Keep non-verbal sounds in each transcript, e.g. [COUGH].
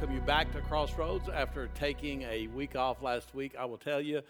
welcome you back to Crossroads after taking a week off last week. I will tell you,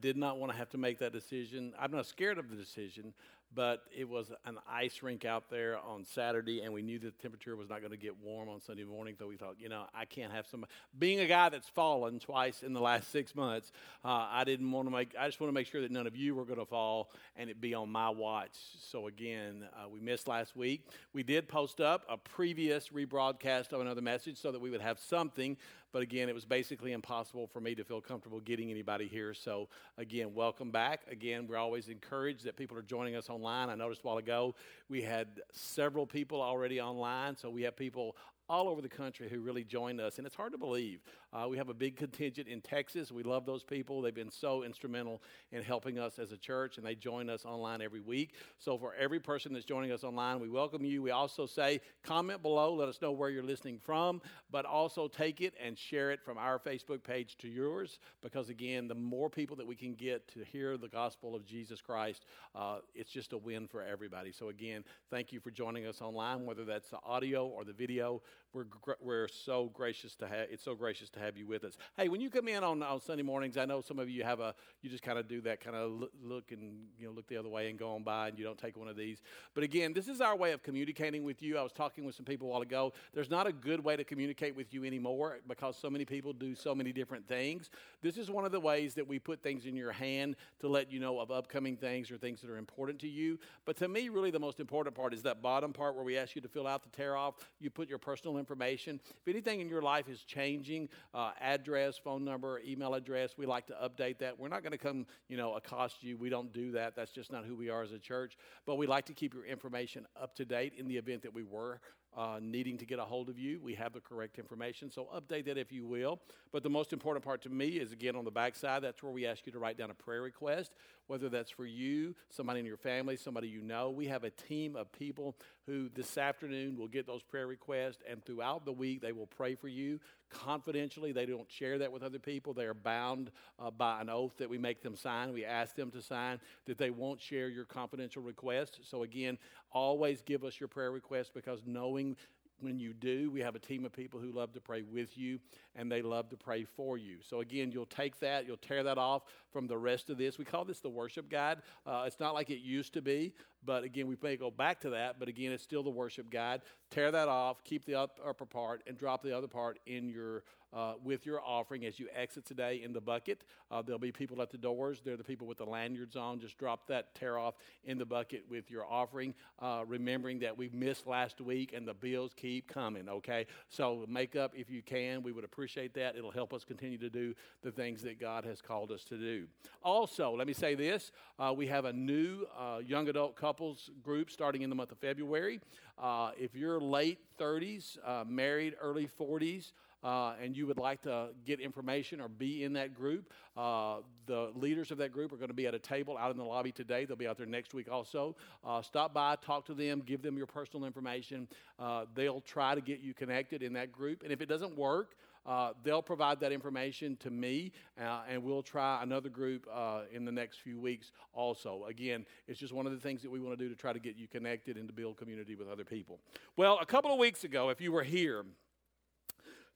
did not want to have to make that decision. I'm not scared of the decision, but it was an ice rink out there on Saturday, and we knew the temperature was not going to get warm on Sunday morning. So we thought, you know, I can't have some. Being a guy that's fallen twice in the last six months, uh, I didn't want to make. I just want to make sure that none of you were going to fall and it be on my watch. So again, uh, we missed last week. We did post up a previous rebroadcast of another message so that we would have something but again, it was basically impossible for me to feel comfortable getting anybody here. So, again, welcome back. Again, we're always encouraged that people are joining us online. I noticed a while ago we had several people already online. So, we have people all over the country who really joined us. And it's hard to believe. Uh, we have a big [LAUGHS] contingent in Texas. We love those people. They've been so instrumental in helping us as a church, and they join us online every week. So, for every person that's joining us online, we welcome you. We also say, comment below, let us know where you're listening from, but also take it and share it from our Facebook page to yours, because again, the more people that we can get to hear the gospel of Jesus Christ, uh, it's just a win for everybody. So, again, thank you for joining us online, whether that's the audio or the video. We're, we're so gracious to have, it's so gracious to have you with us. Hey, when you come in on, on Sunday mornings, I know some of you have a, you just kind of do that kind of look and, you know, look the other way and go on by and you don't take one of these. But again, this is our way of communicating with you. I was talking with some people a while ago. There's not a good way to communicate with you anymore because so many people do so many different things. This is one of the ways that we put things in your hand to let you know of upcoming things or things that are important to you. But to me, really the most important part is that bottom part where we ask you to fill out the tear off. You put your personal information. If anything in your life is changing, uh, address, phone number, email address, we like to update that. We're not going to come, you know, accost you. We don't do that. That's just not who we are as a church. But we like to keep your information up to date in the event that we were uh, needing to get a hold of you. We have the correct information, so update that if you will. But the most important part to me is again on the back side, that's where we ask you to write down a prayer request, whether that's for you, somebody in your family, somebody you know. We have a team of people who this afternoon will get those prayer requests, and throughout the week, they will pray for you confidentially. They don't share that with other people. They are bound uh, by an oath that we make them sign. We ask them to sign that they won't share your confidential request. So, again, always give us your prayer request because knowing when you do, we have a team of people who love to pray with you and they love to pray for you. So, again, you'll take that, you'll tear that off from the rest of this. We call this the worship guide. Uh, it's not like it used to be, but again, we may go back to that, but again, it's still the worship guide. Tear that off, keep the upper part, and drop the other part in your uh, with your offering as you exit today in the bucket. Uh, there'll be people at the doors. They're the people with the lanyards on. Just drop that tear off in the bucket with your offering, uh, remembering that we missed last week and the bills keep coming, okay? So make up if you can. We would appreciate that. It'll help us continue to do the things that God has called us to do. Also, let me say this uh, we have a new uh, young adult couples group starting in the month of February. Uh, if you're late 30s, married, early 40s, uh, and you would like to get information or be in that group, uh, the leaders of that group are going to be at a table out in the lobby today. They'll be out there next week also. Uh, stop by, talk to them, give them your personal information. Uh, they'll try to get you connected in that group. And if it doesn't work, uh, they'll provide that information to me, uh, and we'll try another group uh, in the next few weeks also. Again, it's just one of the things that we want to do to try to get you connected and to build community with other people. Well, a couple of weeks ago, if you were here,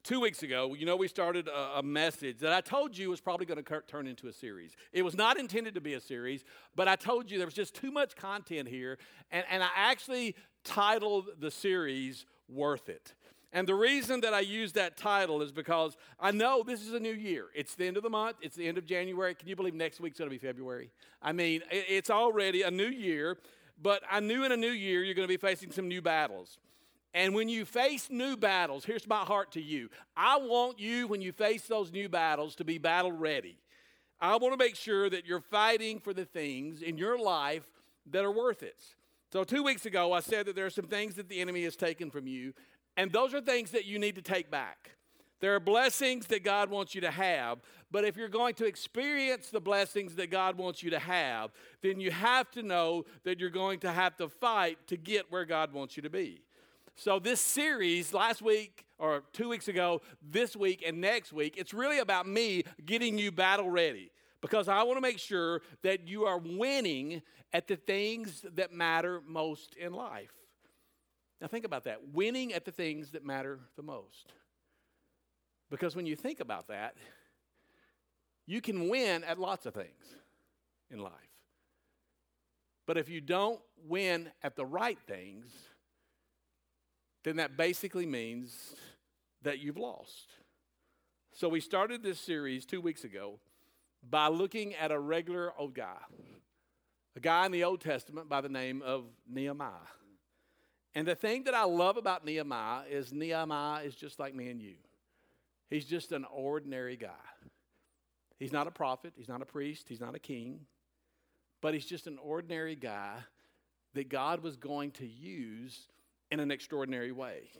two weeks ago, you know, we started a, a message that I told you was probably going to turn into a series. It was not intended to be a series, but I told you there was just too much content here, and, and I actually titled the series Worth It. And the reason that I use that title is because I know this is a new year. It's the end of the month, it's the end of January. Can you believe next week's going to be February? I mean, it's already a new year, but I knew in a new year you're going to be facing some new battles. And when you face new battles, here's my heart to you. I want you, when you face those new battles, to be battle ready. I want to make sure that you're fighting for the things in your life that are worth it. So, two weeks ago, I said that there are some things that the enemy has taken from you, and those are things that you need to take back. There are blessings that God wants you to have, but if you're going to experience the blessings that God wants you to have, then you have to know that you're going to have to fight to get where God wants you to be. So, this series last week or two weeks ago, this week, and next week, it's really about me getting you battle ready because I want to make sure that you are winning at the things that matter most in life. Now, think about that winning at the things that matter the most. Because when you think about that, you can win at lots of things in life. But if you don't win at the right things, then that basically means that you've lost. So we started this series two weeks ago by looking at a regular old guy, a guy in the Old Testament by the name of Nehemiah. And the thing that I love about Nehemiah is Nehemiah is just like me and you. He's just an ordinary guy. He's not a prophet, he's not a priest, he's not a king, but he's just an ordinary guy that God was going to use in an extraordinary way.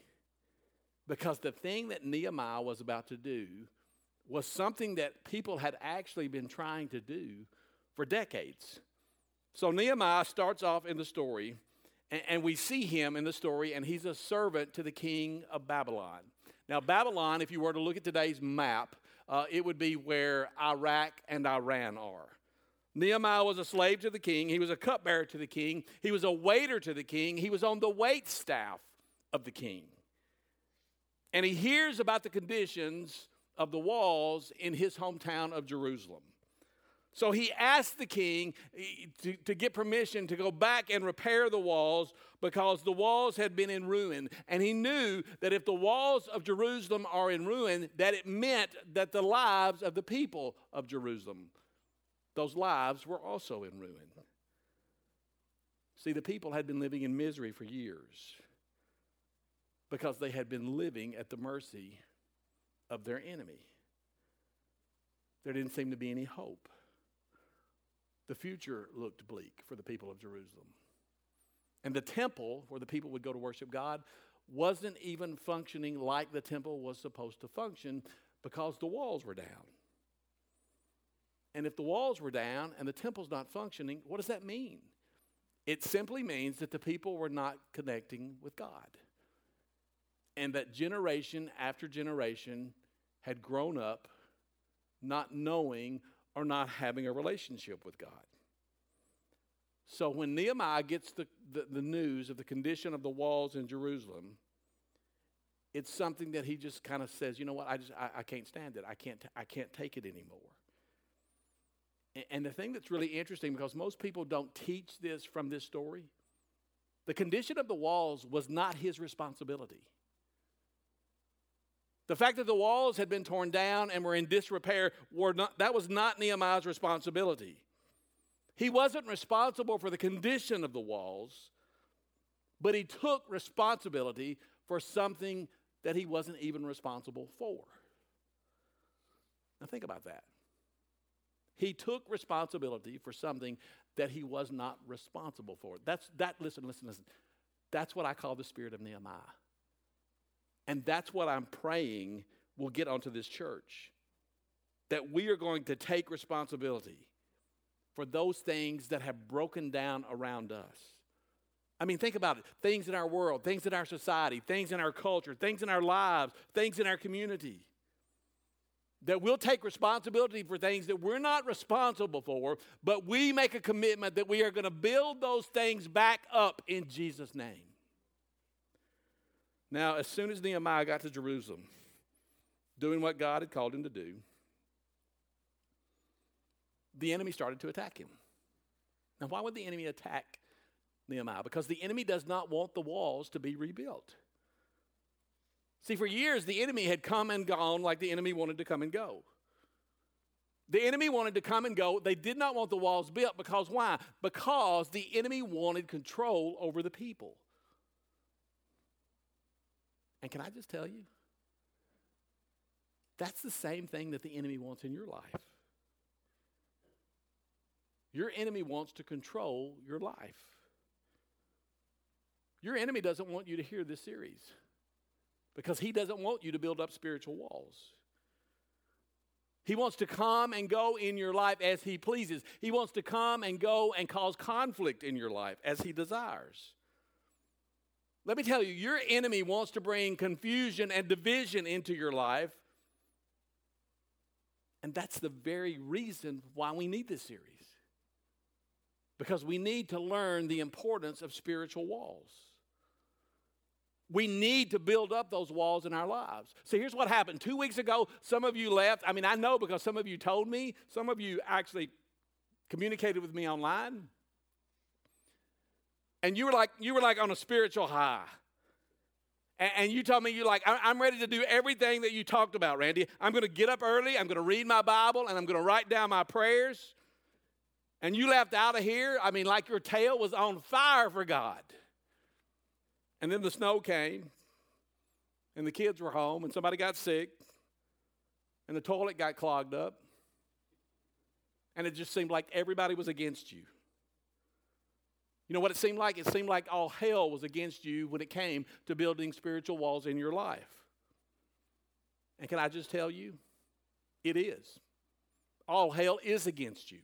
Because the thing that Nehemiah was about to do was something that people had actually been trying to do for decades. So Nehemiah starts off in the story, and, and, we see him in the story, and he's a servant to the king of Babylon. Now, Babylon, if you were to look at today's map, uh, it would be where Iraq and Iran are. Nehemiah was a slave to the king. He was a cupbearer to the king. He was a waiter to the king. He was on the wait staff of the king. And he hears about the conditions of the walls in his hometown of Jerusalem. So he asked the king eh, to, to, get permission to go back and repair the walls because the walls had been in ruin. And he knew that if the walls of Jerusalem are in ruin, that it meant that the lives of the people of Jerusalem, those lives were also in ruin. See, the people had been living in misery for years because they had been living at the mercy of their enemy. There didn't seem to be any hope. The future looked bleak for the people of Jerusalem. And the temple, where the people would go to worship God, wasn't even functioning like the temple was supposed to function because the walls were down. And if the walls were down and the temple's not functioning, what does that mean? It simply means that the people were not connecting with God and that generation after generation had grown up not knowing or not having a relationship with God. So when Nehemiah gets the, the, the, news of the condition of the walls in Jerusalem, it's something that he just kind of says, you know what, I just I, I can't stand it. I can't t- I can't take it anymore. And, and the thing that's really interesting, because most people don't teach this from this story, the condition of the walls was not his responsibility. The fact that the walls had been torn down and were in disrepair, were not, that was not Nehemiah's responsibility. He wasn't responsible for the condition of the walls, but he took responsibility for something that he wasn't even responsible for. Now, think about that. He took responsibility for something that he was not responsible for. That's that, listen, listen, listen. That's what I call the spirit of Nehemiah. And that's what I'm praying will get onto this church. That we are going to take responsibility for those things that have broken down around us. I mean, think about it things in our world, things in our society, things in our culture, things in our lives, things in our community. That we'll take responsibility for things that we're not responsible for, but we make a commitment that we are going to build those things back up in Jesus' name. Now, as soon as Nehemiah got to Jerusalem, doing what God had called him to do, the enemy started to attack him. Now, why would the enemy attack Nehemiah? Because the enemy does not want the walls to be rebuilt. See, for years, the enemy had come and gone like the enemy wanted to come and go. The enemy wanted to come and go. They did not want the walls built because why? Because the enemy wanted control over the people. And can I just tell you? That's the same thing that the enemy wants in your life. Your enemy wants to control your life. Your enemy doesn't want you to hear this series because he doesn't want you to build up spiritual walls. He wants to come and go in your life as he pleases. He wants to come and go and cause conflict in your life as he desires. Let me tell you, your enemy wants to bring confusion and division into your life. And that's the very reason why we need this series. Because we need to learn the importance of spiritual walls. We need to build up those walls in our lives. So here's what happened. Two weeks ago, some of you left. I mean, I know because some of you told me, some of you actually communicated with me online. And you were like, you were like on a spiritual high. And, you told me you like, I'm ready to do everything that you talked about, Randy. I'm going to get up early, I'm going to read my Bible, and I'm going to write down my prayers. And you left out of here, I mean, like your tail was on fire for God. And then the snow came, and the kids were home, and somebody got sick, and the toilet got clogged up, and it just seemed like everybody was against you. You know what it seemed like? It seemed like all hell was against you when it came to building spiritual walls in your life. And can I just tell you? It is. All hell is against you.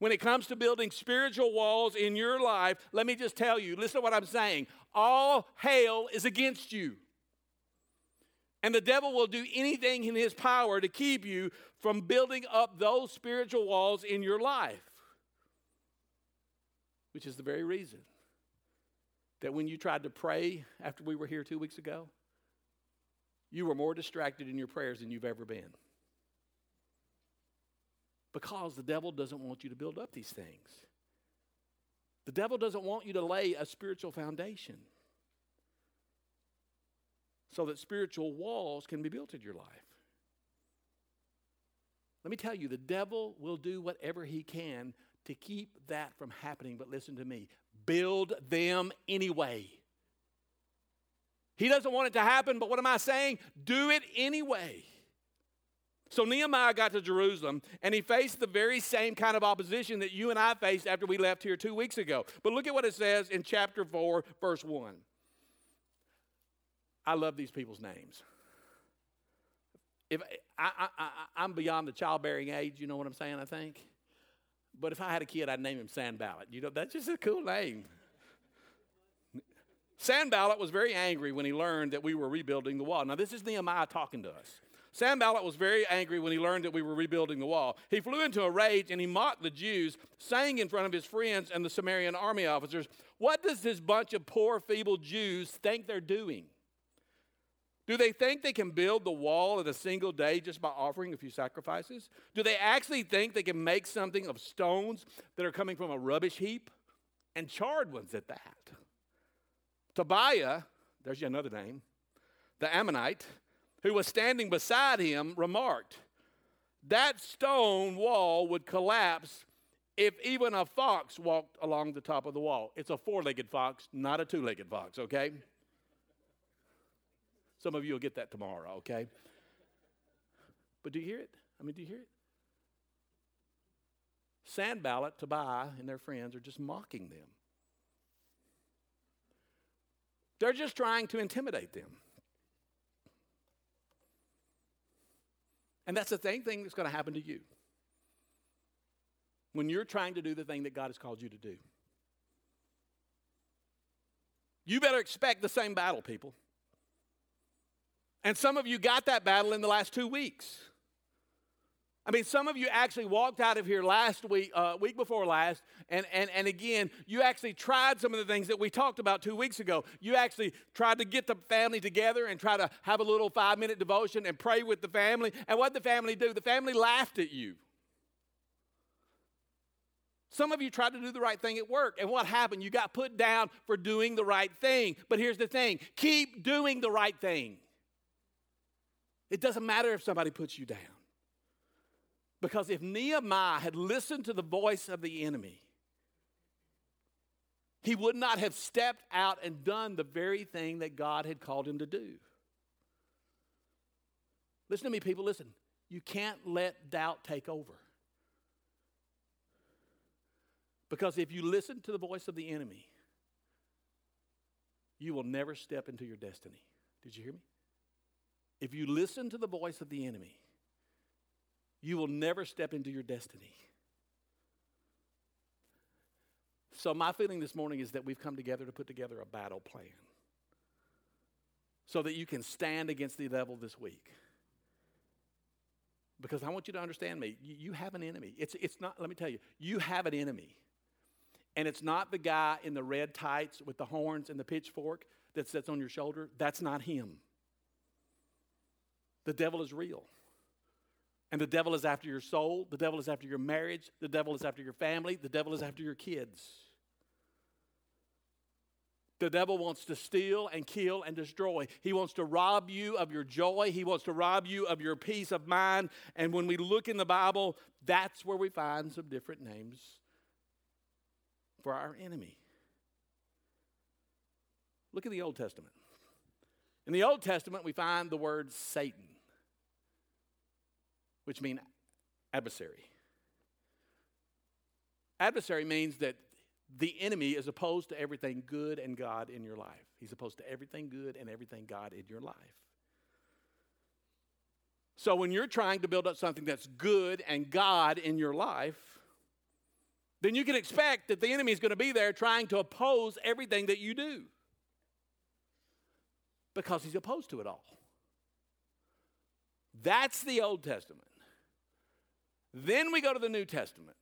When it comes to building spiritual walls in your life, let me just tell you listen to what I'm saying. All hell is against you. And the devil will do anything in his power to keep you from building up those spiritual walls in your life which is the very reason that when you tried to pray after we were here two weeks ago, you were more distracted in your prayers than you've ever been. Because the devil doesn't want you to build up these things. The devil doesn't want you to lay a spiritual foundation so that spiritual walls can be built in your life. Let me tell you, the devil will do whatever he can to keep that from happening. But listen to me build them anyway. He doesn't want it to happen, but what am I saying? Do it anyway. So Nehemiah got to Jerusalem and he faced the very same kind of opposition that you and I faced after we left here two weeks ago. But look at what it says in chapter 4, verse 1. I love these people's names. If I, I, I, I'm beyond the childbearing age, you know what I'm saying, I think? But if I had a kid, I'd name him Sanballat. You know, that's just a cool name. Sanballat was very angry when he learned that we were rebuilding the wall. Now, this is Nehemiah talking to us. Sanballat was very angry when he learned that we were rebuilding the wall. He flew into a rage and he mocked the Jews, saying in front of his friends and the Samaritan army officers, What does this bunch of poor, feeble Jews think they're doing? Do they think they can build the wall in a single day just by offering a few sacrifices? Do they actually think they can make something of stones that are coming from a rubbish heap? And charred ones at that. Tobiah, there's yet another name, the Ammonite, who was standing beside him, remarked, That stone wall would collapse if even a fox walked along the top of the wall. It's a four legged fox, not a two legged fox, okay? Some of you will get that tomorrow, okay? But do you hear it? I mean, do you hear it? Sanballat, Tobiah, and their friends are just mocking them. They're just trying to intimidate them. And that's the same thing that's going to happen to you when you're trying to do the thing that God has called you to do. You better expect the same battle, people. And some of you got that battle in the last two weeks. I mean, some of you actually walked out of here last week, uh, week before last, and, and, and again, you actually tried some of the things that we talked about two weeks ago. You actually tried to get the family together and try to have a little five minute devotion and pray with the family. And what did the family do? The family laughed at you. Some of you tried to do the right thing at work, and what happened? You got put down for doing the right thing. But here's the thing keep doing the right thing. It doesn't matter if somebody puts you down. Because if Nehemiah had listened to the voice of the enemy, he would not have stepped out and done the very thing that God had called him to do. Listen to me, people, listen. You can't let doubt take over. Because if you listen to the voice of the enemy, you will never step into your destiny. Did you hear me? If you listen to the voice of the enemy, you will never step into your destiny. So, my feeling this morning is that we've come together to put together a battle plan so that you can stand against the devil this week. Because I want you to understand me. You, you have an enemy. It's, it's not, let me tell you, you have an enemy. And it's not the guy in the red tights with the horns and the pitchfork. that sits on your shoulder, that's not him. The devil is real. And the devil is after your soul, the devil is after your marriage, the devil is after your family, the devil is after your kids. The devil wants to steal and kill and destroy. He wants to rob you of your joy. He wants to rob you of your peace of mind. And when we look in the Bible, that's where we find some different names for our enemy. Look at the Old Testament. In the Old Testament, we find the word Satan, which means adversary. Adversary means that the enemy is opposed to everything good and God in your life. He's opposed to everything good and everything God in your life. So when you're trying to build up something that's good and God in your life, then you can expect that the enemy is going to be there trying to oppose everything that you do because he's opposed to it all. That's the Old Testament. Then we go to the New Testament.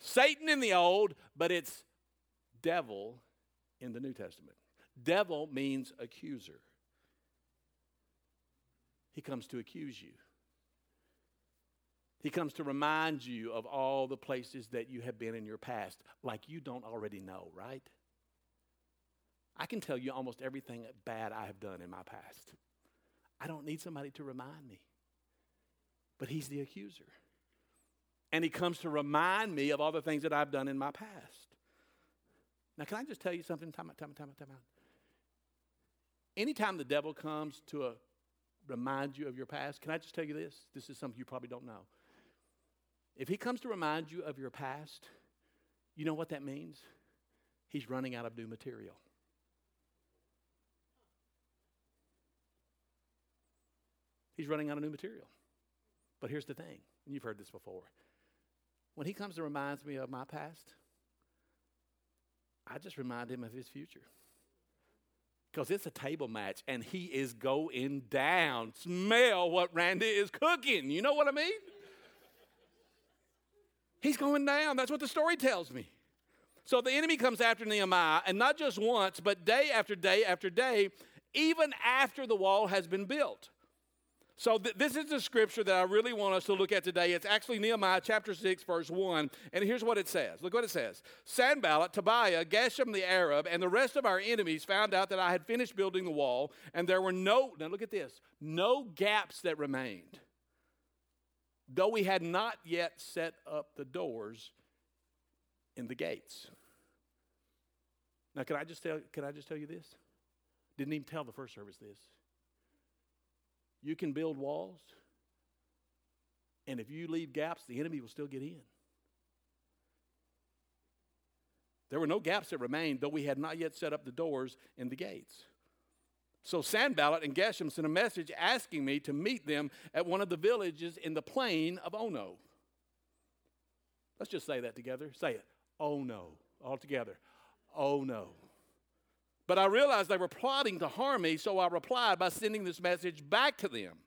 Satan in the old, but it's devil in the New Testament. Devil means accuser. He comes to accuse you. He comes to remind you of all the places that you have been in your past, like you don't already know, right? I can tell you almost everything bad I have done in my past. I don't need somebody to remind me. But he's the accuser and he comes to remind me of all the things that I've done in my past. Now, can I just tell you something? Time out, time out, time out, time out. Anytime the devil comes to a, remind you of your past, can I just tell you this? This is something you probably don't know. If he comes to remind you of your past, you know what that means? He's running out of new material. He's running out of new material. But here's the thing, and you've heard this before when he comes and reminds me of my past, I just remind him of his future. Because it's a table match and he is going down. Smell what Randy is cooking. You know what I mean? He's going down. That's what the story tells me. So the enemy comes after Nehemiah, and not just once, but day after day after day, even after the wall has been built. So, th- this is the scripture that I really want us to look at today. It's actually Nehemiah chapter 6, verse 1. And here's what it says Look what it says Sanballat, Tobiah, Geshem the Arab, and the rest of our enemies found out that I had finished building the wall, and there were no, now look at this, no gaps that remained. Though we had not yet set up the doors in the gates. Now, can I just tell, can I just tell you this? Didn't even tell the first service this. You can build walls, and if you leave gaps, the enemy will still get in. There were no gaps that remained, though we had not yet set up the doors and the gates. So Sanballat and Geshem sent a message asking me to meet them at one of the villages in the plain of Ono. Let's just say that together. Say it. Oh no. All together. Oh no. But I realized they were plotting to harm me, so I replied by sending this message back to them.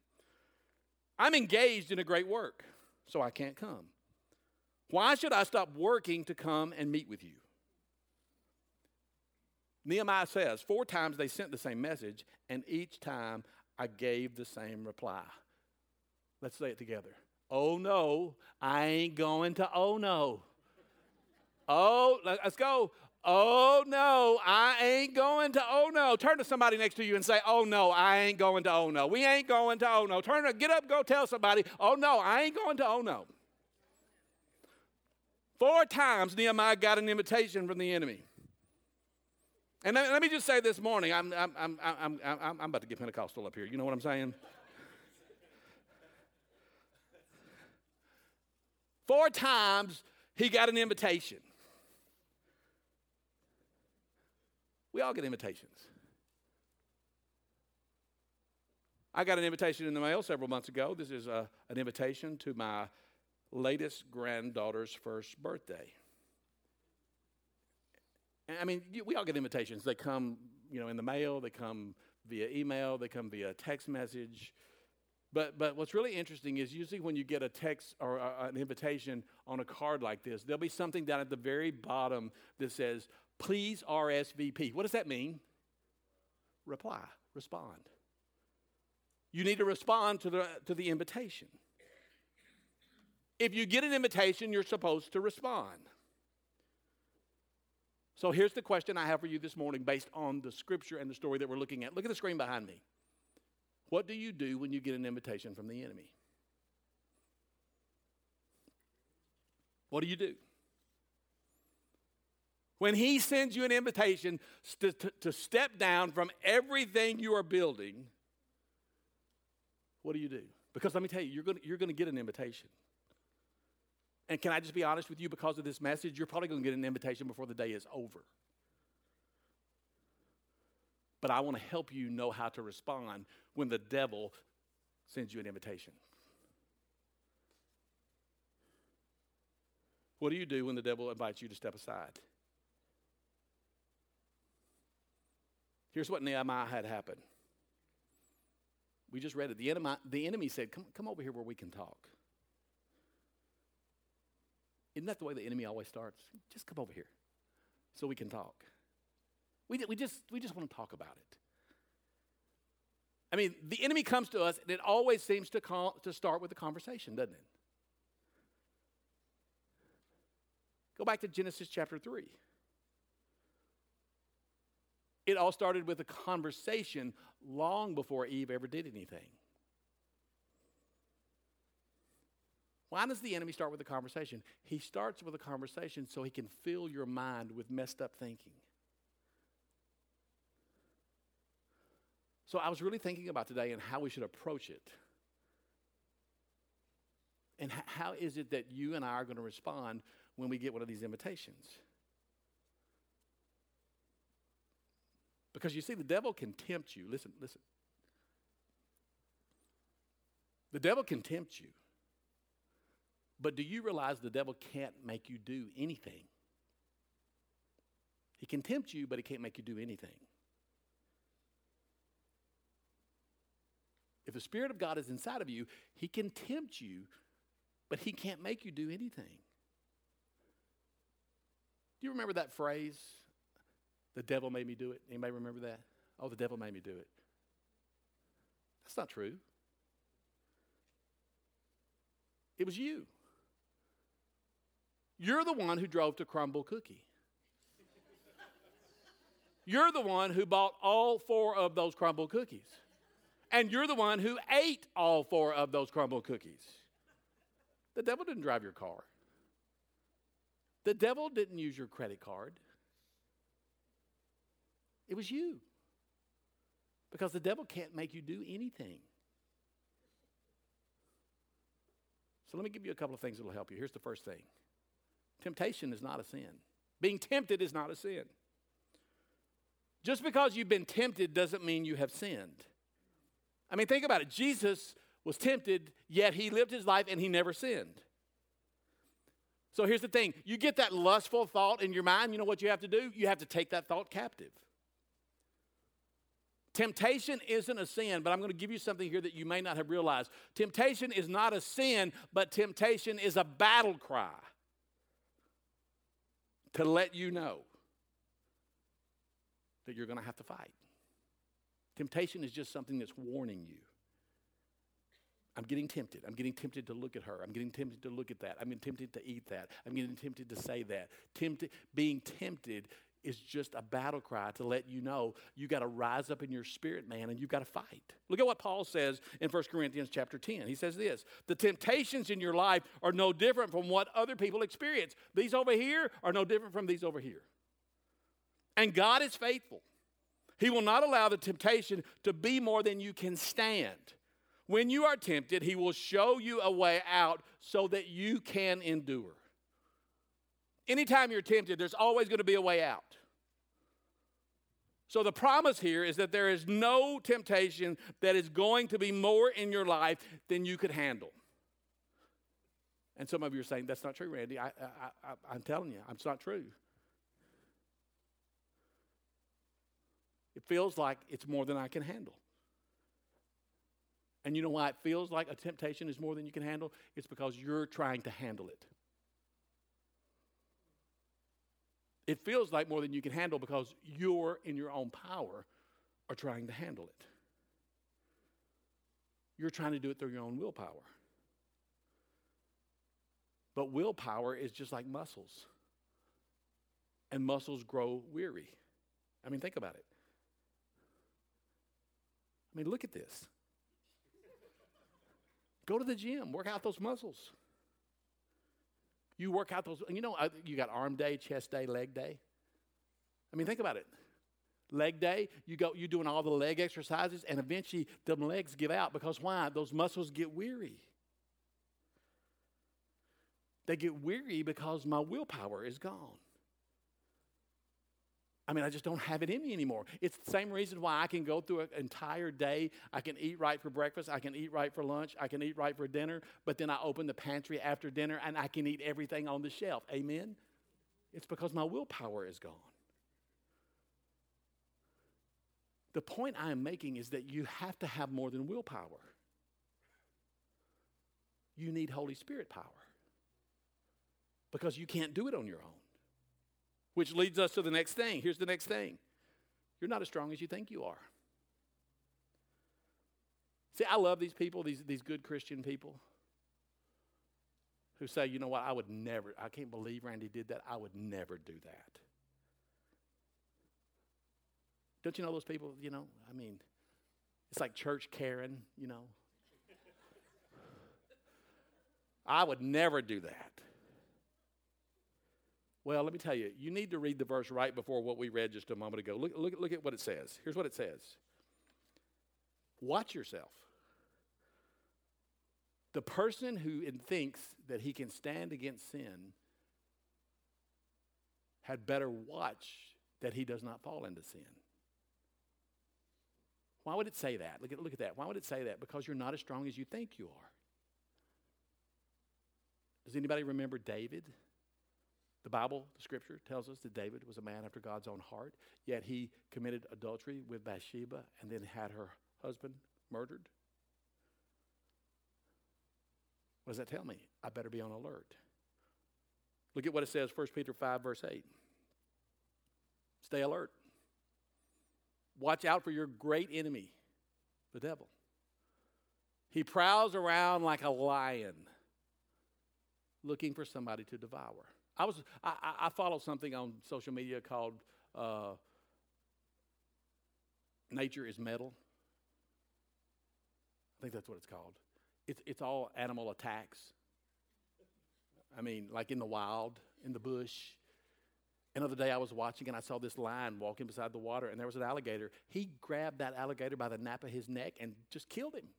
I'm engaged in a great work, so I can't come. Why should I stop working to come and meet with you? Nehemiah says, four times they sent the same message, and each time I gave the same reply. Let's say it together. Oh no, I ain't going to oh no. Oh, let's go. Oh no, I ain't going to oh no. Turn to somebody next to you and say, Oh no, I ain't going to oh no. We ain't going to oh no. Turn to get up, go tell somebody, Oh no, I ain't going to oh no. Four times Nehemiah got an invitation from the enemy. And let me just say this morning, I'm, I'm, I'm, I'm, I'm, I'm about to get Pentecostal up here. You know what I'm saying? Four times he got an invitation. We all get invitations. I got an invitation in the mail several months ago. This is a, uh, an invitation to my latest granddaughter's first birthday. I mean, we all get invitations. They come, you know, in the mail. They come via email. They come via text message. But but what's really interesting is usually when you get a text or a, an invitation on a card like this, there'll be something down at the very bottom that says, please RSVP. What does that mean? reply, respond. You need to respond to the, to the invitation. If you get an invitation, you're supposed to respond. So here's the question I have for you this morning based on the scripture and the story that we're looking at. Look at the screen behind me. What do you do when you get an invitation from the enemy? What do you do? When he sends you an invitation to, to, to, step down from everything you are building, what do you do? Because let me tell you, you're going you're to get an invitation. And can I just be honest with you? Because of this message, you're probably going to get an invitation before the day is over. But I want to help you know how to respond when the devil sends you an invitation. What do you do when the devil invites you to step aside? Here's what Nehemiah had happen. We just read it. The enemy, the enemy said, come, come over here where we can talk. Isn't that the way the enemy always starts? Just come over here so we can talk. We, we, just, we just want to talk about it. I mean, the enemy comes to us and it always seems to, call, to start with a conversation, doesn't it? Go back to Genesis chapter 3. It all started with a conversation long before Eve ever did anything. Why does the enemy start with a conversation? He starts with a conversation so he can fill your mind with messed up thinking. So I was really thinking about today and how we should approach it. And how is it that you and I are going to respond when we get one of these invitations? Because you see, the devil can tempt you. Listen, listen. The devil can tempt you. But do you realize the devil can't make you do anything? He can tempt you, but he can't make you do anything. If the Spirit of God is inside of you, he can tempt you, but he can't make you do anything. Do you remember that phrase? The devil made me do it. Anybody remember that? Oh, the devil made me do it. That's not true. It was you. You're the one who drove to Crumbl Cookie. You're the one who bought all four of those crumble cookies. And you're the one who ate all four of those crumble cookies. The devil didn't drive your car. The devil didn't use your credit card. It was you. Because the devil can't make you do anything. So let me give you a couple of things that will help you. Here's the first thing Temptation is not a sin. Being tempted is not a sin. Just because you've been tempted doesn't mean you have sinned. I mean, think about it. Jesus was tempted, yet he lived his life and he never sinned. So here's the thing you get that lustful thought in your mind, you know what you have to do? You have to take that thought captive. Temptation isn't a sin, but I'm going to give you something here that you may not have realized. Temptation is not a sin, but temptation is a battle cry to let you know that you're going to have to fight. Temptation is just something that's warning you. I'm getting tempted. I'm getting tempted to look at her. I'm getting tempted to look at that. I'm getting tempted to eat that. I'm getting tempted to say that. Tempted, being tempted is just a battle cry to let you know you got to rise up in your spirit, man, and you got to fight. Look at what Paul says in 1 Corinthians chapter 10. He says this The temptations in your life are no different from what other people experience. These over here are no different from these over here. And God is faithful. He will not allow the temptation to be more than you can stand. When you are tempted, He will show you a way out so that you can endure. Anytime you're tempted, there's always going to be a way out. So the promise here is that there is no temptation that is going to be more in your life than you could handle. And some of you are saying, that's not true, Randy. I, I, am telling you, it's not true. It feels like it's more than I can handle. And you know why it feels like a temptation is more than you can handle? It's because you're trying to handle it. It feels like more than you can handle because you're in your own power are trying to handle it. You're trying to do it through your own willpower. But willpower is just like muscles. And muscles grow weary. I mean, think about it. I mean, look at this. Go to the gym, work out those muscles. You work out those, you know, you got arm day, chest day, leg day. I mean, think about it. Leg day, you go, you're doing all the leg exercises, and eventually the legs give out because why? Those muscles get weary. They get weary because my willpower is gone. I mean, I just don't have it in me anymore. It's the same reason why I can go through an entire day. I can eat right for breakfast. I can eat right for lunch. I can eat right for dinner. But then I open the pantry after dinner and I can eat everything on the shelf. Amen? It's because my willpower is gone. The point I am making is that you have to have more than willpower, you need Holy Spirit power because you can't do it on your own. Which leads us to the next thing. Here's the next thing you're not as strong as you think you are. See, I love these people, these, these good Christian people who say, you know what, I would never, I can't believe Randy did that. I would never do that. Don't you know those people, you know? I mean, it's like church Karen, you know. [LAUGHS] I would never do that. Well, let me tell you, you need to read the verse right before what we read just a moment ago. Look, look, look at what it says. Here's what it says Watch yourself. The person who thinks that he can stand against sin had better watch that he does not fall into sin. Why would it say that? Look at, look at that. Why would it say that? Because you're not as strong as you think you are. Does anybody remember David? The Bible, the scripture, tells us that David was a man after God's own heart, yet he committed adultery with Bathsheba and then had her husband murdered. What does that tell me? I better be on alert. Look at what it says, 1 Peter 5, verse 8. Stay alert. Watch out for your great enemy, the devil. He prowls around like a lion, looking for somebody to devour. I was I, I follow something on social media called uh, Nature is Metal. I think that's what it's called. It's it's all animal attacks. I mean, like in the wild, in the bush. Another day I was watching and I saw this lion walking beside the water and there was an alligator. He grabbed that alligator by the nape of his neck and just killed him.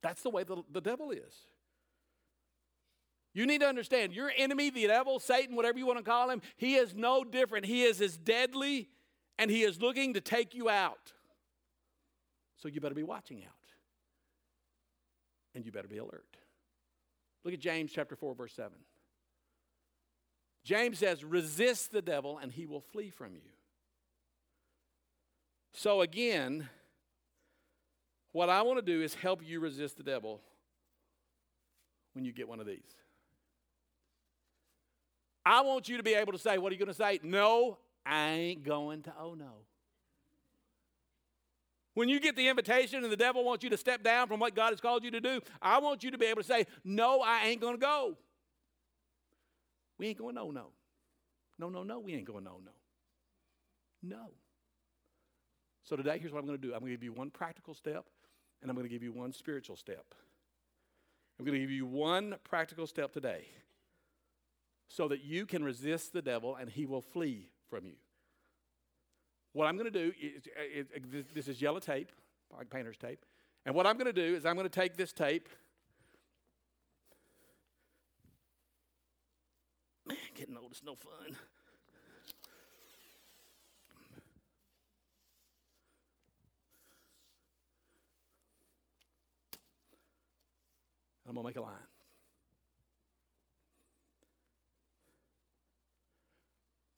That's the way the, the devil is. You need to understand your enemy, the devil, Satan, whatever you want to call him, he is no different. He is as deadly and he is looking to take you out. So you better be watching out. And you better be alert. Look at James chapter 4 verse 7. James says, "Resist the devil and he will flee from you." So again, what I want to do is help you resist the devil when you get one of these. I want you to be able to say, What are you going to say? No, I ain't going to oh no. When you get the invitation and the devil wants you to step down from what God has called you to do, I want you to be able to say, No, I ain't going to go. We ain't going no, no. No, no, no, we ain't going no, no. No. So today, here's what I'm going to do I'm going to give you one practical step, and I'm going to give you one spiritual step. I'm going to give you one practical step today so that you can resist the devil and he will flee from you. What I'm going to do is, uh, is, uh, is this is yellow tape, like painter's tape. And what I'm going to do is I'm going to take this tape. Man, getting old is no fun. I'm going to make a line.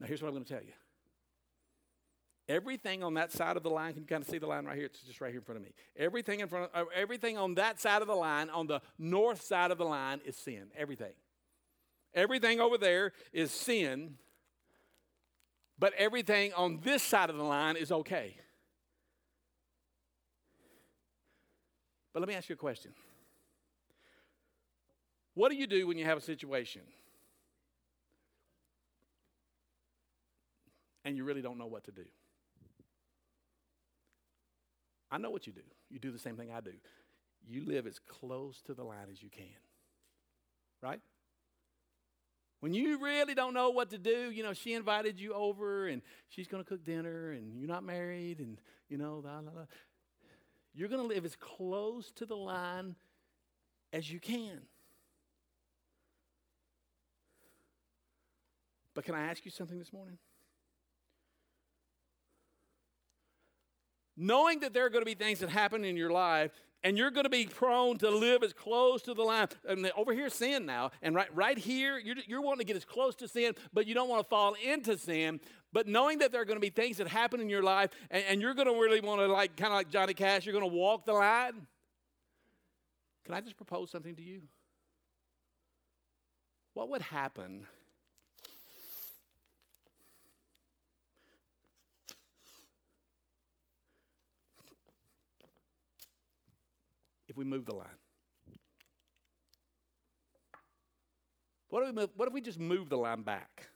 Now, here's what I'm going to tell you. Everything on that side of the line, can you kind of see the line right here? It's just right here in front of me. Everything in front of, uh, everything on that side of the line, on the north side of the line, is sin. Everything. Everything over there is sin but everything on this side of the line is okay. But let me ask you a question. What do you do when you have a situation and you really don't know what to do? I know what you do. You do the same thing I do. You live as close to the line as you can. Right? When you really don't know what to do, you know, she invited you over and she's going to cook dinner and you're not married and, you know, blah, blah, blah. you're going to live as close to the line as you can. But can I ask you something this morning? Knowing that there are going to be things that happen in your life and you're going to be prone to live as close to the line. And over here, sin now, and right, right here, you're, you're wanting to get as close to sin, but you don't want to fall into sin. But knowing that there are going to be things that happen in your life, and, and you're going to really want to, like, kind of like Johnny Cash, you're going to walk the line. Can I just propose something to you? What would happen if we move the line? What if we, move, what if we just move the line back?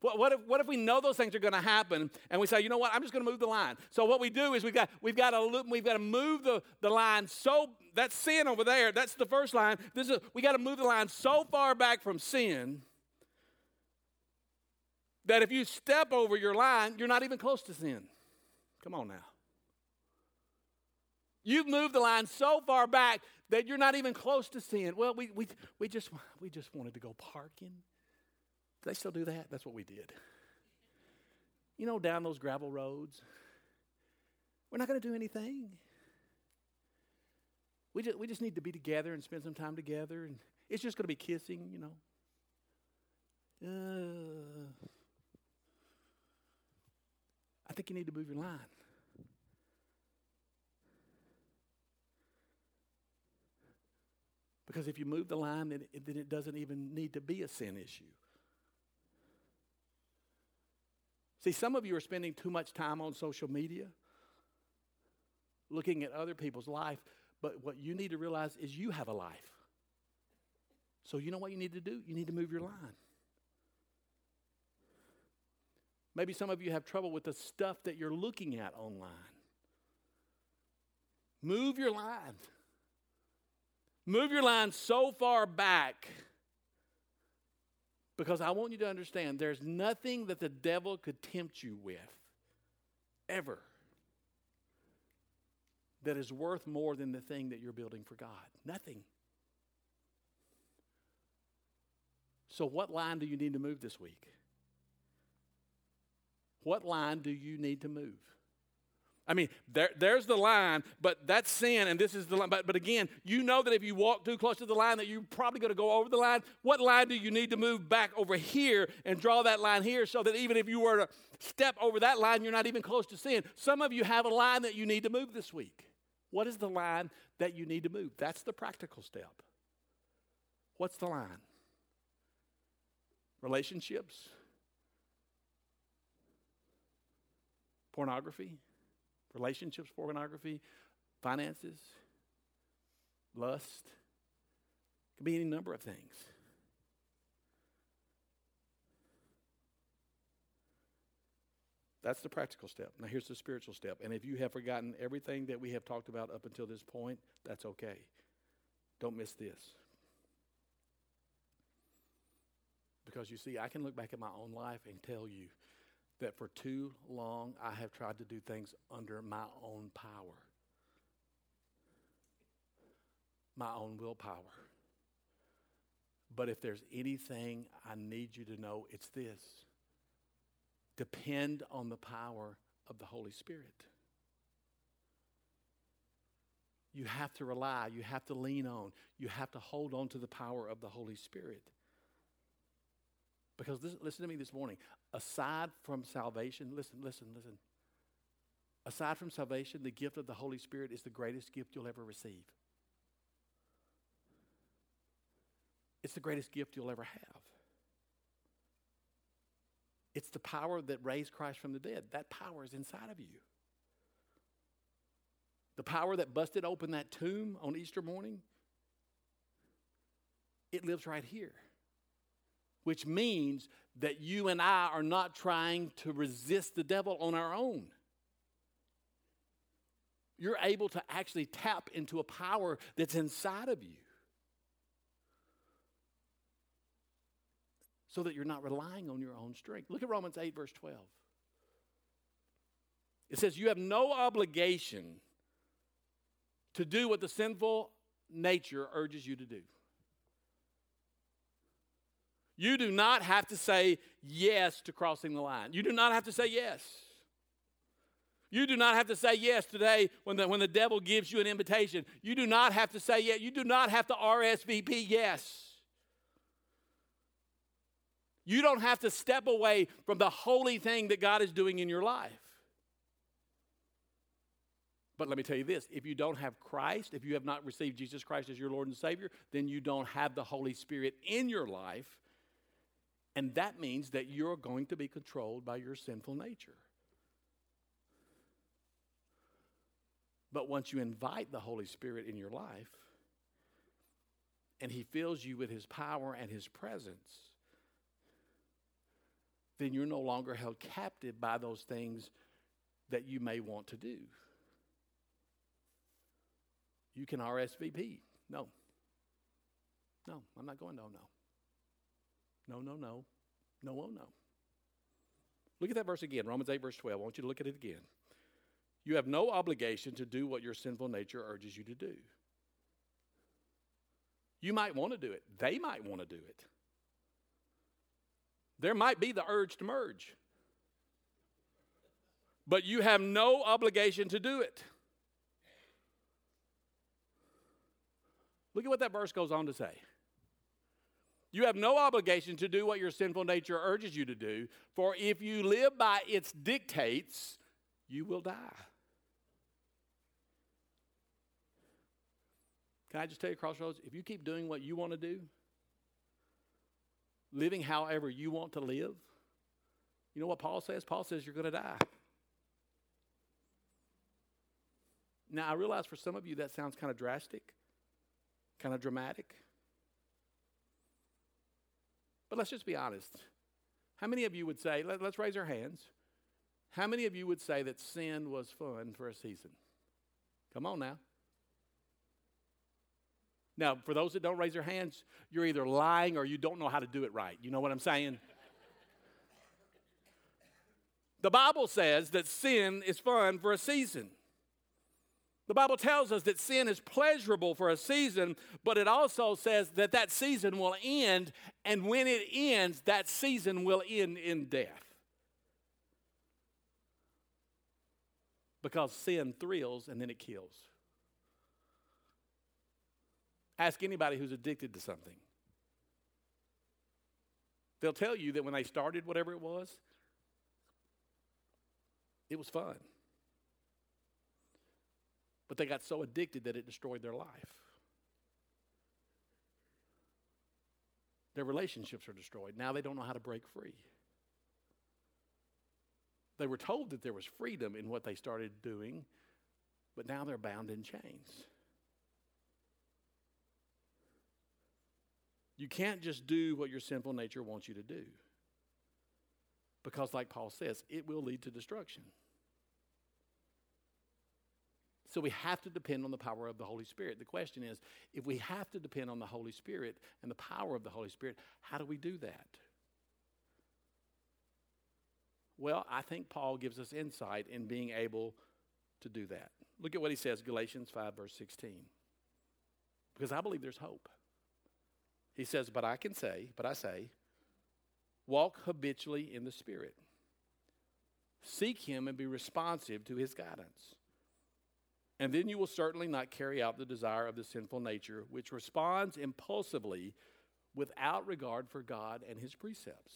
What, what, if, what if we know those things are going to happen and we say, you know what, I'm just going to move the line? So what we do is we've got, we've got, to, we've got to move the, the line so, that's sin over there. That's the first line. This is, we got to move the line so far back from sin that if you step over your line, you're not even close to sin. Come on now. You've moved the line so far back that you're not even close to sin. Well, we, we, we, just, we just wanted to go parking. Do they still do that? That's what we did. You know, down those gravel roads. We're not going to do anything. We just, we just need to be together and spend some time together. And it's just going to be kissing, you know. Uh, think you need to move your line. Because if you move the line, then it, then it doesn't even need to be a sin issue. See, some of you are spending too much time on social media, looking at other people's life, but what you need to realize is you have a life. So, you know what you need to do? You need to move your line. Maybe some of you have trouble with the stuff that you're looking at online. Move your line. Move your line so far back because I want you to understand there's nothing that the devil could tempt you with ever that is worth more than the thing that you're building for God. Nothing. So, what line do you need to move this week? What line do you need to move? I mean, there, there's the line, but that's sin, and this is the line. But, but again, you know that if you walk too close to the line, that you're probably going to go over the line. What line do you need to move back over here and draw that line here so that even if you were to step over that line, you're not even close to sin? Some of you have a line that you need to move this week. What is the line that you need to move? That's the practical step. What's the line? Relationships? Pornography? relationships, pornography, finances, lust. It could be any number of things. That's the practical step. Now, here's the spiritual step. And if you have forgotten everything that we have talked about up until this point, that's okay. Don't miss this. Because you see, I can look back at my own life and tell you that for too long I have tried to do things under my own power, my own willpower. But if there's anything I need you to know, it's this depend on the power of the Holy Spirit. You have to rely, you have to lean on, you have to hold on to the power of the Holy Spirit. Because this, listen to me this morning. Aside from salvation, listen, listen, listen. Aside from salvation, the gift of the Holy Spirit is the greatest gift you'll ever receive. It's the greatest gift you'll ever have. It's the power that raised Christ from the dead. That power is inside of you. The power that busted open that tomb on Easter morning, it lives right here. Which means that you and I are not trying to resist the devil on our own. You're able to actually tap into a power that's inside of you. So that you're not relying on your own strength. Look at Romans 8, verse 12. It says, You have no obligation to do what the sinful nature urges you to do. You do not have to say yes to crossing the line. You do not have to say yes. You do not have to say yes today when the, when the devil gives you an invitation. You do not have to say yes. You do not have to RSVP yes. You don't have to step away from the holy thing that God is doing in your life. But let me tell you this if you don't have Christ, if you have not received Jesus Christ as your Lord and Savior, then you don't have the Holy Spirit in your life and that means that you're going to be controlled by your sinful nature. But once you invite the Holy Spirit in your life, and He fills you with His power and His presence, then you're no longer held captive by those things that you may want to do. You can RSVP. No. No, I'm not going. No, no. No, no, no. No, oh, no. Look at that verse again, Romans 8, verse 12. I want you to look at it again. You have no obligation to do what your sinful nature urges you to do. You might want to do it, they might want to do it. There might be the urge to merge, but you have no obligation to do it. Look at what that verse goes on to say. You have no obligation to do what your sinful nature urges you to do, for if you live by its dictates, you will die. Can I just tell you, Crossroads, if you keep doing what you want to do, living however you want to live, you know what Paul says? Paul says you're going to die. Now, I realize for some of you that sounds kind of drastic, kind of dramatic. But let's just be honest. How many of you would say, let, us raise our hands. How many of you would say that sin was fun for a season? Come on now. Now, for those that don't raise their hands, you're either lying or you don't know how to do it right. You know what I'm saying? the Bible says that sin is fun for a season. The Bible tells us that sin is pleasurable for a season, but it also says that that season will end, and when it ends, that season will end in death. Because sin thrills and then it kills. Ask anybody who's addicted to something. They'll tell you that when they started whatever it was, it was fun. But they got so addicted that it destroyed their life. Their relationships are destroyed. Now they don't know how to break free. They were told that there was freedom in what they started doing, but now they're bound in chains. You can't just do what your sinful nature wants you to do. Because, like Paul says, it will lead to destruction. So we have to depend on the power of the Holy Spirit. The question is if we have to depend on the Holy Spirit and the power of the Holy Spirit, how do we do that? Well, I think Paul gives us insight in being able to do that. Look at what he says, Galatians 5, verse 16. Because I believe there's hope. He says, But I can say, but I say, walk habitually in the Spirit. Seek Him and be responsive to His guidance. And then you will certainly not carry out the desire of the sinful nature, which responds impulsively without regard for God and his precepts.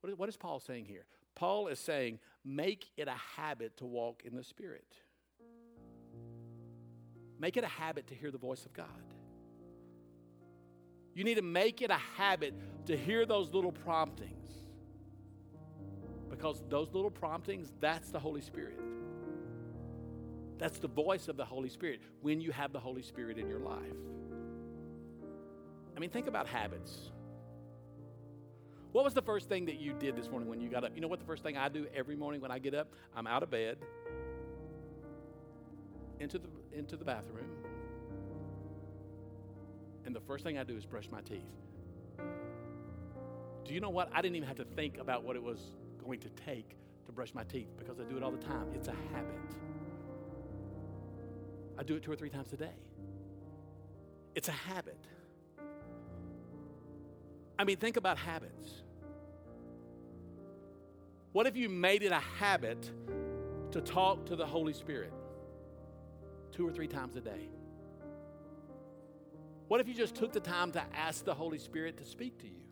What is, what is Paul saying here? Paul is saying, make it a habit to walk in the Spirit. Make it a habit to hear the voice of God. You need to make it a habit to hear those little promptings. Because those little promptings, that's the Holy Spirit. That's the voice of the Holy Spirit when you have the Holy Spirit in your life. I mean, think about habits. What was the first thing that you did this morning when you got up? You know what the first thing I do every morning when I get up? I'm out of bed, into the, into the bathroom, and the first thing I do is brush my teeth. Do you know what? I didn't even have to think about what it was going to take to brush my teeth because I do it all the time. It's a habit. I do it two or three times a day. It's a habit. I mean, think about habits. What if you made it a habit to talk to the Holy Spirit two or three times a day? What if you just took the time to ask the Holy Spirit to speak to you?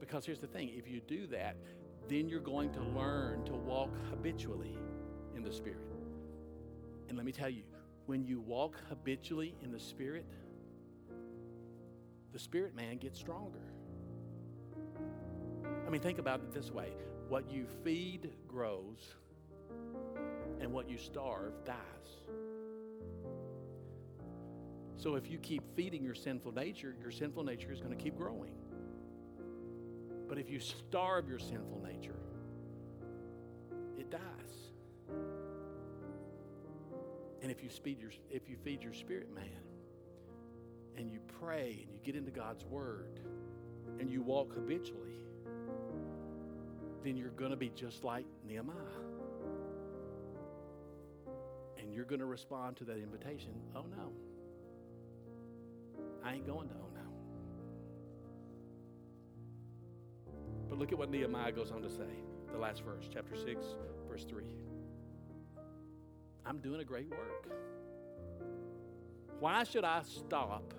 Because here's the thing if you do that, then you're going to learn to walk habitually in the Spirit. And let me tell you, when you walk habitually in the Spirit, the spirit man gets stronger. I mean, think about it this way what you feed grows, and what you starve dies. So if you keep feeding your sinful nature, your sinful nature is going to keep growing. But if you starve your sinful nature, it dies. And if you feed your, if you feed your spirit man, and you pray and you get into God's Word and you walk habitually, then you're going to be just like Nehemiah. And you're going to respond to that invitation oh no, I ain't going to oh no. But look at what Nehemiah goes on to say, the last verse, chapter 6, verse 3. I'm doing a great work. Why should I stop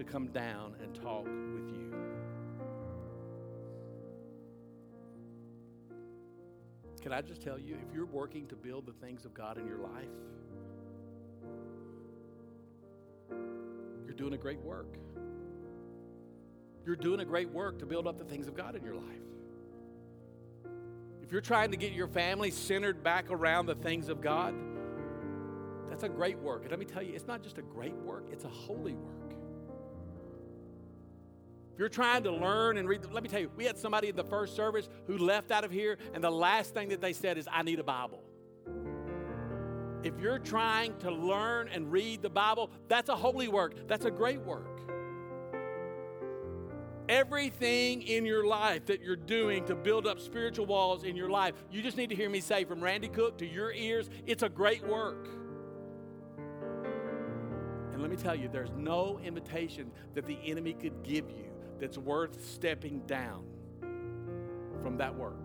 to come down and talk with you. Can I just tell you, if you're working to build the things of God in your life, you're doing a great work. You're doing a great work to build up the things of God in your life. If you're trying to get your family centered back around the things of God, that's a great work. And let me tell you, it's not just a great work, it's a holy work If you're trying to learn and read, let me tell you, we had somebody in the first service who left out of here, and the last thing that they said is, I need a Bible. If you're trying to learn and read the Bible, that's a holy work. That's a great work. Everything in your life that you're doing to build up spiritual walls in your life, you just need to hear me say from Randy Cook to your ears, it's a great work. And let me tell you, there's no invitation that the enemy could give you that's worth stepping down from that work.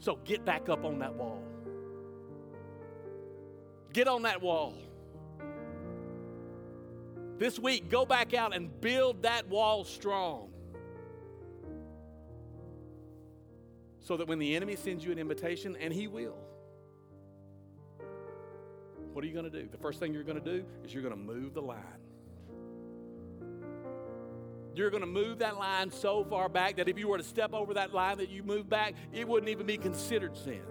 So get back up on that wall. Get on that wall. This week, go back out and build that wall strong. So that when the enemy sends you an invitation, and he will, what are you going to do? The first thing you're going to do is you're going to move the line. You're going to move that line so far back that if you were to step over that line that you moved back, it wouldn't even be considered sin.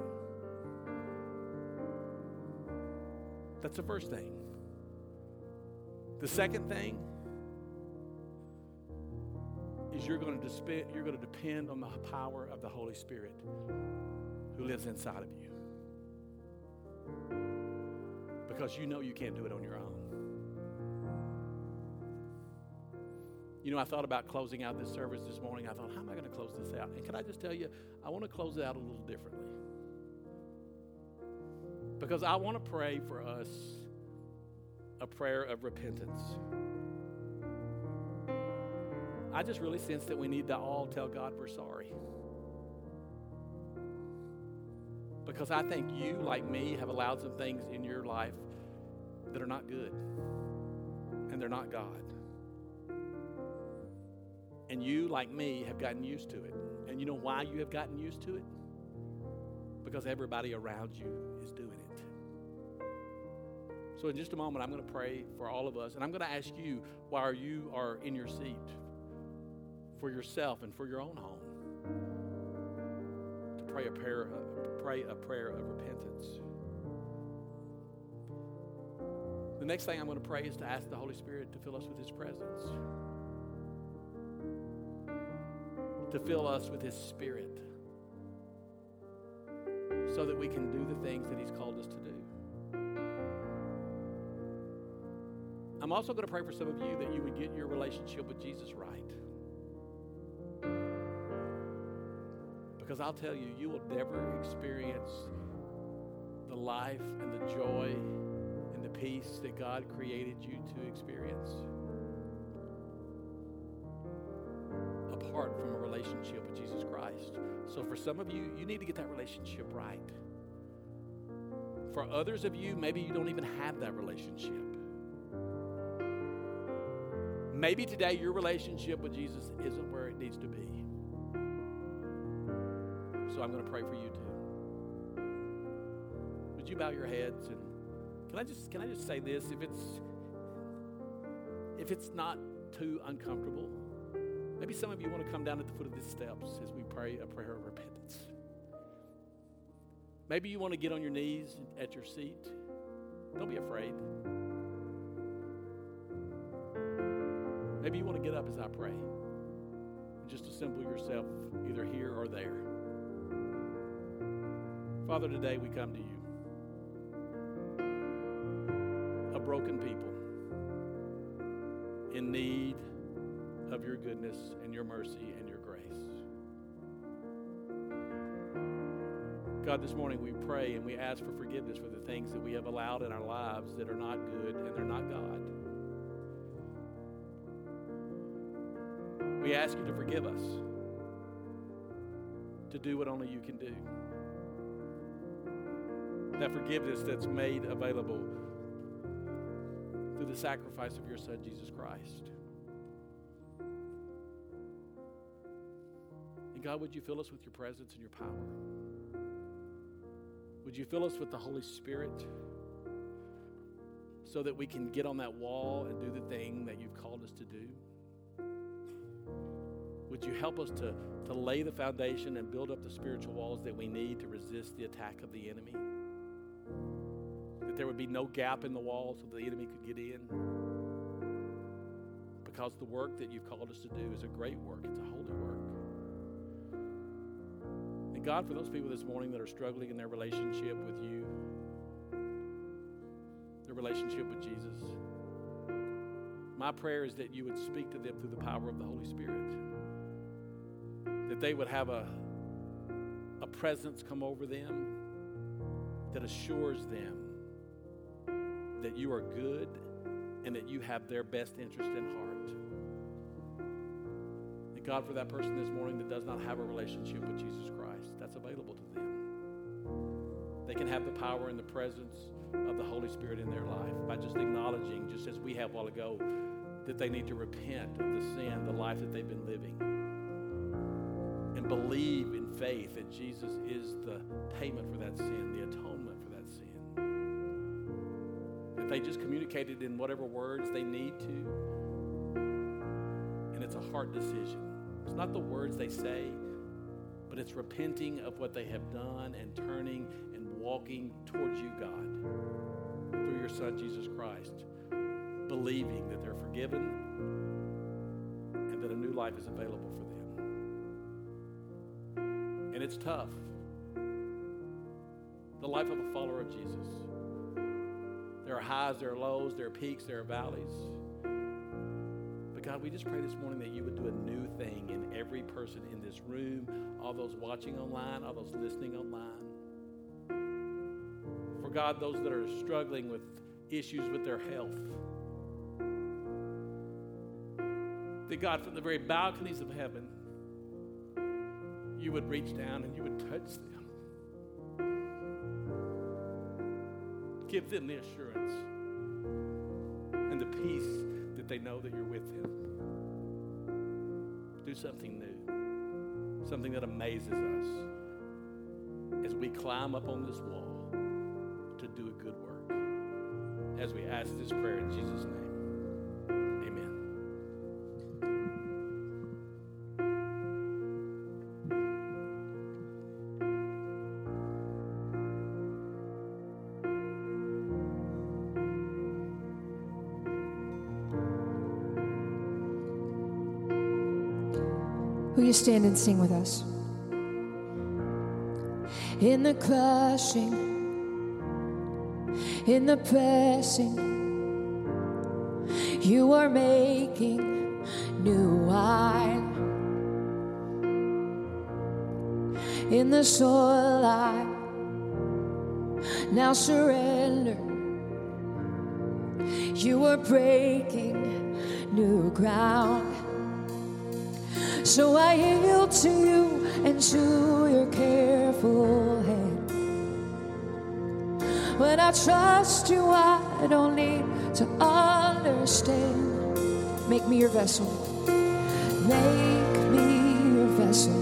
That's the first thing. The second thing is you're going to disp- you're going to depend on the power of the Holy Spirit who lives inside of you. Because you know you can't do it on your own. You know, I thought about closing out this service this morning. I thought, how am I going to close this out? And can I just tell you, I want to close it out a little differently. Because I want to pray for us a prayer of repentance. I just really sense that we need to all tell God we're sorry. Because I think you, like me, have allowed some things in your life that are not good and they're not God. And you, like me, have gotten used to it. And you know why you have gotten used to it? Because everybody around you is doing it. So, in just a moment, I'm going to pray for all of us. And I'm going to ask you, while you are in your seat, for yourself and for your own home. To pray a prayer, pray a prayer of repentance. The next thing I'm going to pray is to ask the Holy Spirit to fill us with His presence, to fill us with His Spirit, so that we can do the things that He's called us to do. I'm also going to pray for some of you that you would get your relationship with Jesus right. Because I'll tell you, you will never experience the life and the joy peace that God created you to experience apart from a relationship with Jesus Christ. So, for some of you, you need to get that relationship right. For others of you, maybe you don't even have that relationship. Maybe today your relationship with Jesus isn't where it needs to be. So I'm going to pray for you too. Would you bow your heads and can I just can I just say this? If it's if it's not too uncomfortable maybe some of you want to come down at the foot of these steps as we pray a prayer of repentance. Maybe you want to get on your knees at your seat. Don't be afraid. Maybe you want to get up as I pray and just assemble yourself either here or there. Father, today we come to you, broken people in need of your goodness and your mercy and your grace. God, this morning we pray and we ask for forgiveness for the things that we have allowed in our lives that are not good and they're not God. We ask you to forgive us, to do what only you can do. That forgiveness that's made available through the sacrifice of your Son, Jesus Christ. And God, would you fill us with your presence and your power? Would you fill us with the Holy Spirit so that we can get on that wall and do the thing that you've called us to do? Would you help us to, to lay the foundation and build up the spiritual walls that we need to resist the attack of the enemy? That there would be no gap in the wall so the enemy could get in? Because the work that you've called us to do is a great work, it's a holy work. And God, for those people this morning that are struggling in their relationship with you, their relationship with Jesus, my prayer is that you would speak to them through the power of the Holy Spirit that they would have a, a presence come over them that assures them that you are good and that you have their best interest in heart. And God, for that person this morning that does not have a relationship with Jesus Christ, that's available to them. They can have the power and the presence of the Holy Spirit in their life by just acknowledging, just as we have a while ago, that they need to repent of the sin, the life that they've been living and believe in faith that Jesus is the payment for that sin, the atonement they just communicated in whatever words they need to. And it's a heart decision. It's not the words they say, but it's repenting of what they have done and turning and walking towards you, God, through your Son, Jesus Christ, believing that they're forgiven and that a new life is available for them and it's tough. The life of a follower of Jesus. There are highs, there are lows, there are peaks, there are valleys. But God, we just pray this morning that you would do a new thing in every person in this room, all those watching online, all those listening online. For God, those that are struggling with issues with their health. That God, from the very balconies of heaven, you would reach down and you would touch them. Give them the assurance and the peace that they know that you're with them. Do something new, something that amazes us as we climb up on this wall to do a good work. As we ask this prayer in Jesus' name. You stand and sing with us? In the crushing, in the pressing, you are making new wine. In the soil, I now surrender. You are breaking new ground. So I yield to you and to your careful hand. When I trust you, I don't need to understand. Make me your vessel. Make me your vessel.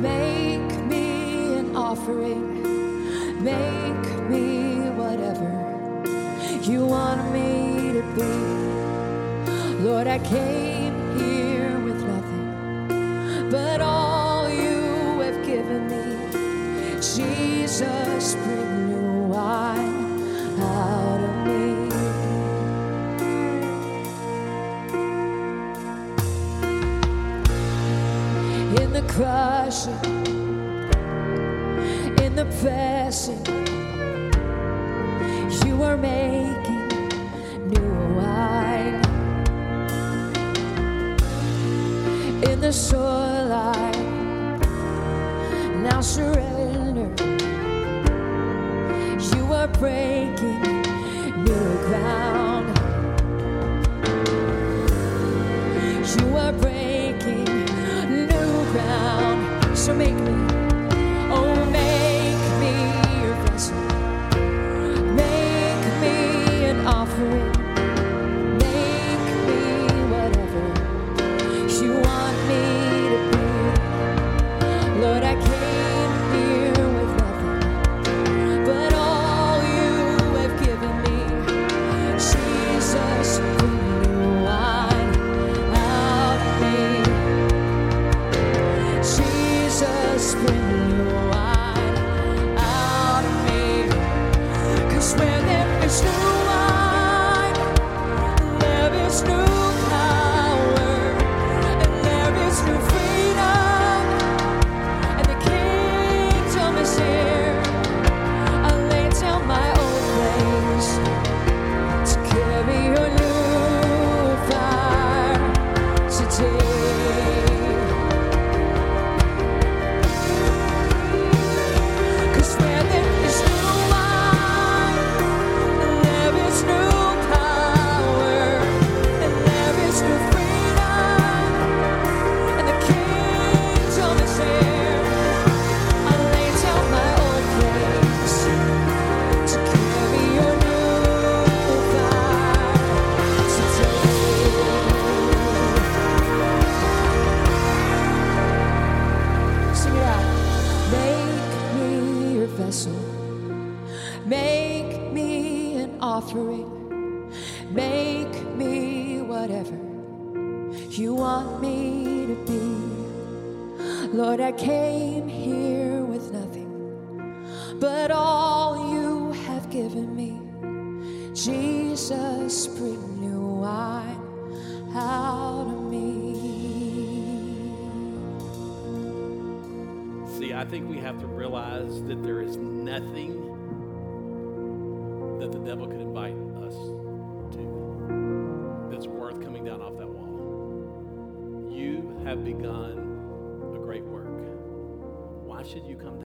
Make me an offering. Make me whatever you want me to be. Lord, I came but all you have given me. Jesus, bring new wine out of me. In the crushing, in the pressing, you are making new wine. In the soil, surrender. You are breaking